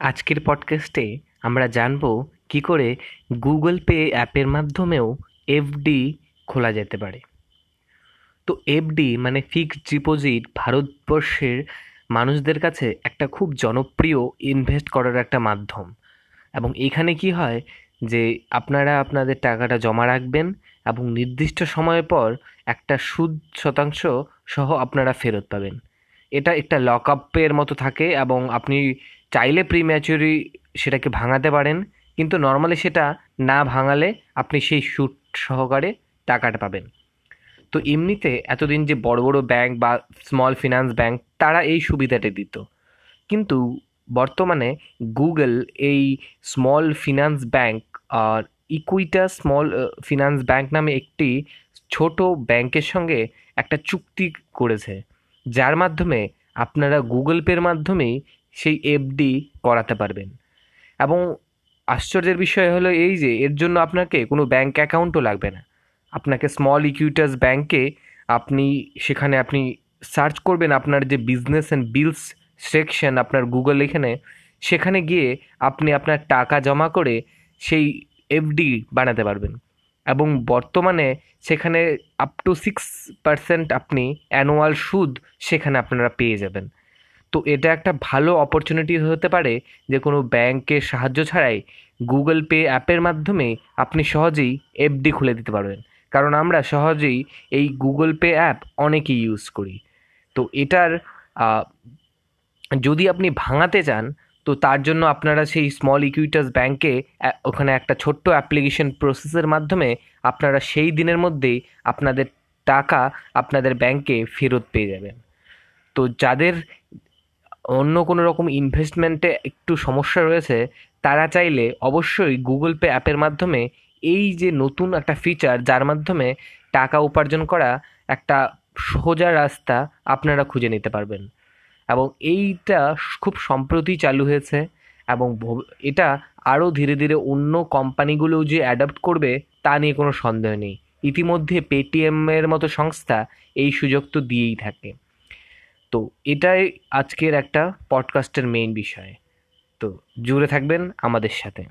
আজকের পডকাস্টে আমরা জানব কী করে গুগল পে অ্যাপের মাধ্যমেও এফডি খোলা যেতে পারে। তো এফডি মানে ফিক্সড ডিপোজিট ভারতবর্ষের মানুষদের কাছে একটা খুব জনপ্রিয় ইনভেস্ট করার একটা মাধ্যম। এবং এখানে কি হয় যে আপনারা আপনাদের টাকাটা জমা রাখবেন এবং নির্দিষ্ট সময়ের পর একটা সুদ শতাংশ সহ আপনারা ফেরত পাবেন। এটা একটা লক আপের মতো থাকে এবং আপনি চাইলে প্রি ম্যাচুরি সেটাকে ভাঙাতে পারেন, কিন্তু নর্মালি সেটা না ভাঙালে আপনি সেই সুদ সহকারে টাকাটা পাবেন। তো এমনিতে এতদিন যে বড় বড় ব্যাংক বা স্মল ফিনান্স ব্যাংক তারা এই সুবিধাটা দিত। কিন্তু বর্তমানে গুগল এই স্মল ফিনান্স ব্যাংক আর ইকুইটা স্মল ফিনান্স ব্যাংক নামে একটি ছোট ব্যাংকের সঙ্গে একটা চুক্তি করেছে। যার মাধ্যমে আপনারা গুগল পের মাধ্যমেই সেই এফডি করাতে পারবেন। এবং আশ্চর্যের বিষয় হলো এই যে, এর জন্য আপনাকে কোনো ব্যাংক অ্যাকাউন্টও লাগবে না। আপনাকে স্মল ইকুইটাস ব্যাংকে আপনি, সেখানে আপনি সার্চ করবেন আপনার যে বিজনেস অ্যান্ড বিলস সেকশন আপনার গুগল এখানে, সেখানে গিয়ে আপনি আপনার টাকা জমা করে সেই এফডি বানাতে পারবেন। এবং বর্তমানে সেখানে আপ টু সিক্স পার্সেন্ট আপনি অ্যানুয়াল সুদ সেখানে আপনারা পেয়ে যাবেন। তো এটা একটা ভালো অপরচুনিটি হতে পারে যে কোনো ব্যাংকের সাহায্য ছাড়াই গুগল পে অ্যাপের মাধ্যমে আপনি সহজেই এফডি খুলে দিতে পারবেন। কারণ আমরা সহজেই এই গুগল পে অ্যাপ অনেকেই ইউজ করি। তো এটার যদি আপনি ভাঙাতে চান, তো তার জন্য আপনারা সেই স্মল ইকুইটাস ব্যাংকে ওখানে একটা ছোট্ট অ্যাপ্লিকেশন প্রসেসের মাধ্যমে আপনারা সেই দিনের মধ্যেই আপনাদের টাকা আপনাদের ব্যাংকে ফেরত পেয়ে যাবেন। তো যাদের অন্য কোনো রকম ইনভেস্টমেন্টে একটু সমস্যা রয়েছে, তারা চাইলে অবশ্যই গুগল পে অ্যাপের মাধ্যমে এই যে নতুন একটা ফিচার যার মাধ্যমে টাকা উপার্জন করা একটা সোজা রাস্তা আপনারা খুঁজে নিতে পারবেন। এবং এইটা খুব সম্প্রতি চালু হয়েছে এবং এটা আরও ধীরে ধীরে অন্য কোম্পানিগুলো যে অ্যাডাপ্ট করবে তা নিয়ে কোনো সন্দেহ নেই। ইতিমধ্যে পেটিএমের মতো সংস্থা এই সুযোগ তো দিয়েই থাকে। তো এটাই আজকের একটা পডকাস্টের মেইন বিষয়। তো জুড়ে থাকবেন আমাদের সাথে।